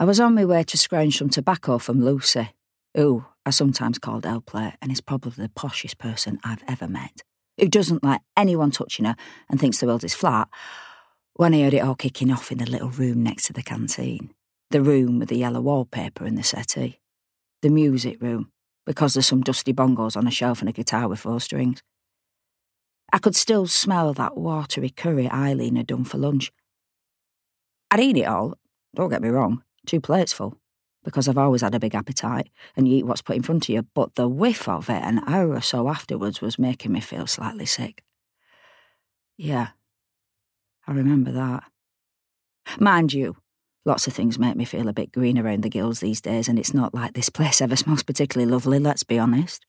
I was on my way to scrounge some tobacco from Lucy, who I sometimes called L-Plate and is probably the poshest person I've ever met, who doesn't like anyone touching her and thinks the world is flat, when I heard it all kicking off in the little room next to the canteen. The room with the yellow wallpaper and the settee. The music room, because there's some dusty bongos on a shelf and a guitar with four strings. I could still smell that watery curry Eileen had done for lunch. I'd eat it all, don't get me wrong, two plates full, because I've always had a big appetite and you eat what's put in front of you, but the whiff of it an hour or so afterwards was making me feel slightly sick. Yeah, I remember that. Mind you, lots of things make me feel a bit green around the gills these days, and it's not like this place ever smells particularly lovely, let's be honest.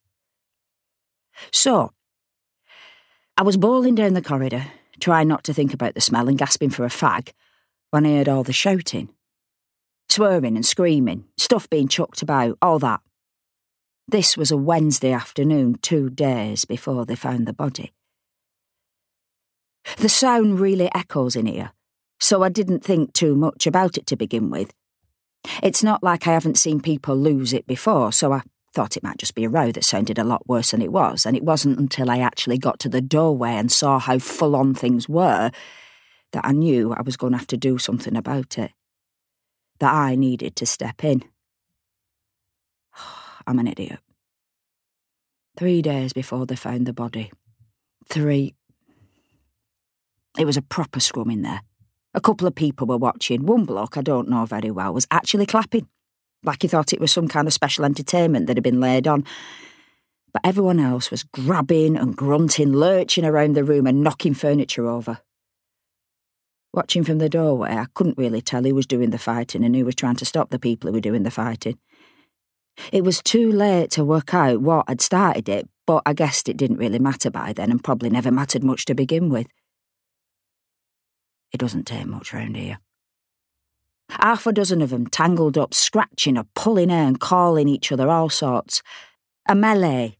So, I was bawling down the corridor, trying not to think about the smell and gasping for a fag, when I heard all the shouting. Swearing and screaming, stuff being chucked about, all that. This was a Wednesday afternoon, two days before they found the body. The sound really echoes in here, so I didn't think too much about it to begin with. It's not like I haven't seen people lose it before, so I Thought it might just be a row that sounded a lot worse than it was, and it wasn't until I actually got to the doorway and saw how full on things were that I knew I was going to have to do something about it. That I needed to step in. I'm an idiot. Three days before they found the body. Three. It was a proper scrum in there. A couple of people were watching. One bloke I don't know very well was actually clapping like he thought it was some kind of special entertainment that had been laid on. But everyone else was grabbing and grunting, lurching around the room and knocking furniture over. Watching from the doorway, I couldn't really tell who was doing the fighting and who was trying to stop the people who were doing the fighting. It was too late to work out what had started it, but I guessed it didn't really matter by then and probably never mattered much to begin with. It doesn't take much round here. Half a dozen of them tangled up, scratching or pulling hair and calling each other all sorts. A melee.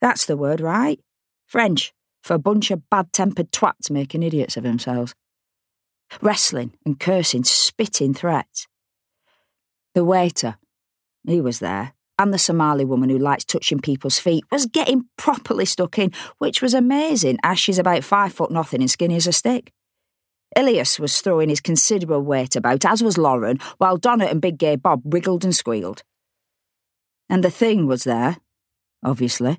That's the word, right? French, for a bunch of bad tempered twats making idiots of themselves. Wrestling and cursing, spitting threats. The waiter, he was there, and the Somali woman who likes touching people's feet was getting properly stuck in, which was amazing, as she's about five foot nothing and skinny as a stick. Ilias was throwing his considerable weight about, as was Lauren, while Donna and Big Gay Bob wriggled and squealed. And the thing was there, obviously.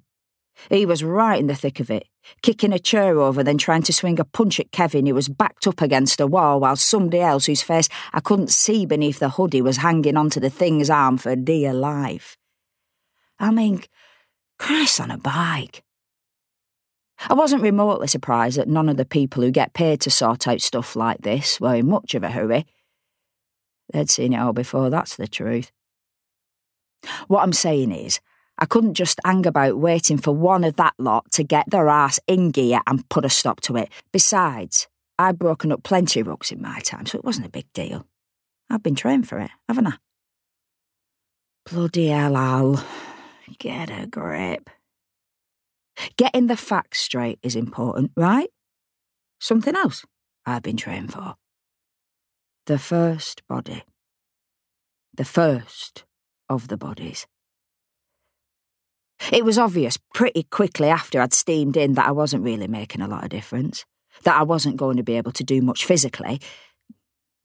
He was right in the thick of it, kicking a chair over, then trying to swing a punch at Kevin, who was backed up against a wall, while somebody else, whose face I couldn't see beneath the hoodie, was hanging onto the thing's arm for dear life. I mean, Christ on a bike. I wasn't remotely surprised that none of the people who get paid to sort out stuff like this were in much of a hurry. They'd seen it all before, that's the truth. What I'm saying is, I couldn't just hang about waiting for one of that lot to get their ass in gear and put a stop to it. Besides, I'd broken up plenty of rugs in my time, so it wasn't a big deal. I've been trained for it, haven't I? Bloody hell, Al. Get a grip. Getting the facts straight is important, right? Something else I've been trained for. The first body. The first of the bodies. It was obvious pretty quickly after I'd steamed in that I wasn't really making a lot of difference, that I wasn't going to be able to do much physically.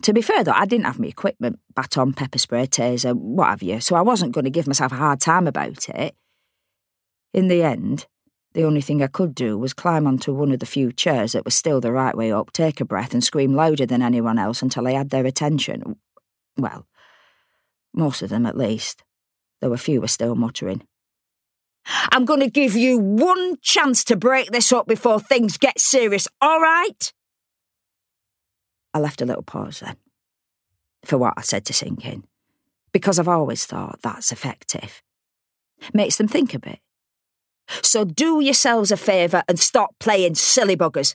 To be fair, though, I didn't have my equipment baton, pepper spray, taser, what have you, so I wasn't going to give myself a hard time about it. In the end, the only thing I could do was climb onto one of the few chairs that was still the right way up, take a breath, and scream louder than anyone else until I had their attention. Well, most of them at least, though a few were still muttering. I'm going to give you one chance to break this up before things get serious, all right? I left a little pause then, for what I said to sink in, because I've always thought that's effective. Makes them think a bit so do yourselves a favour and stop playing silly buggers.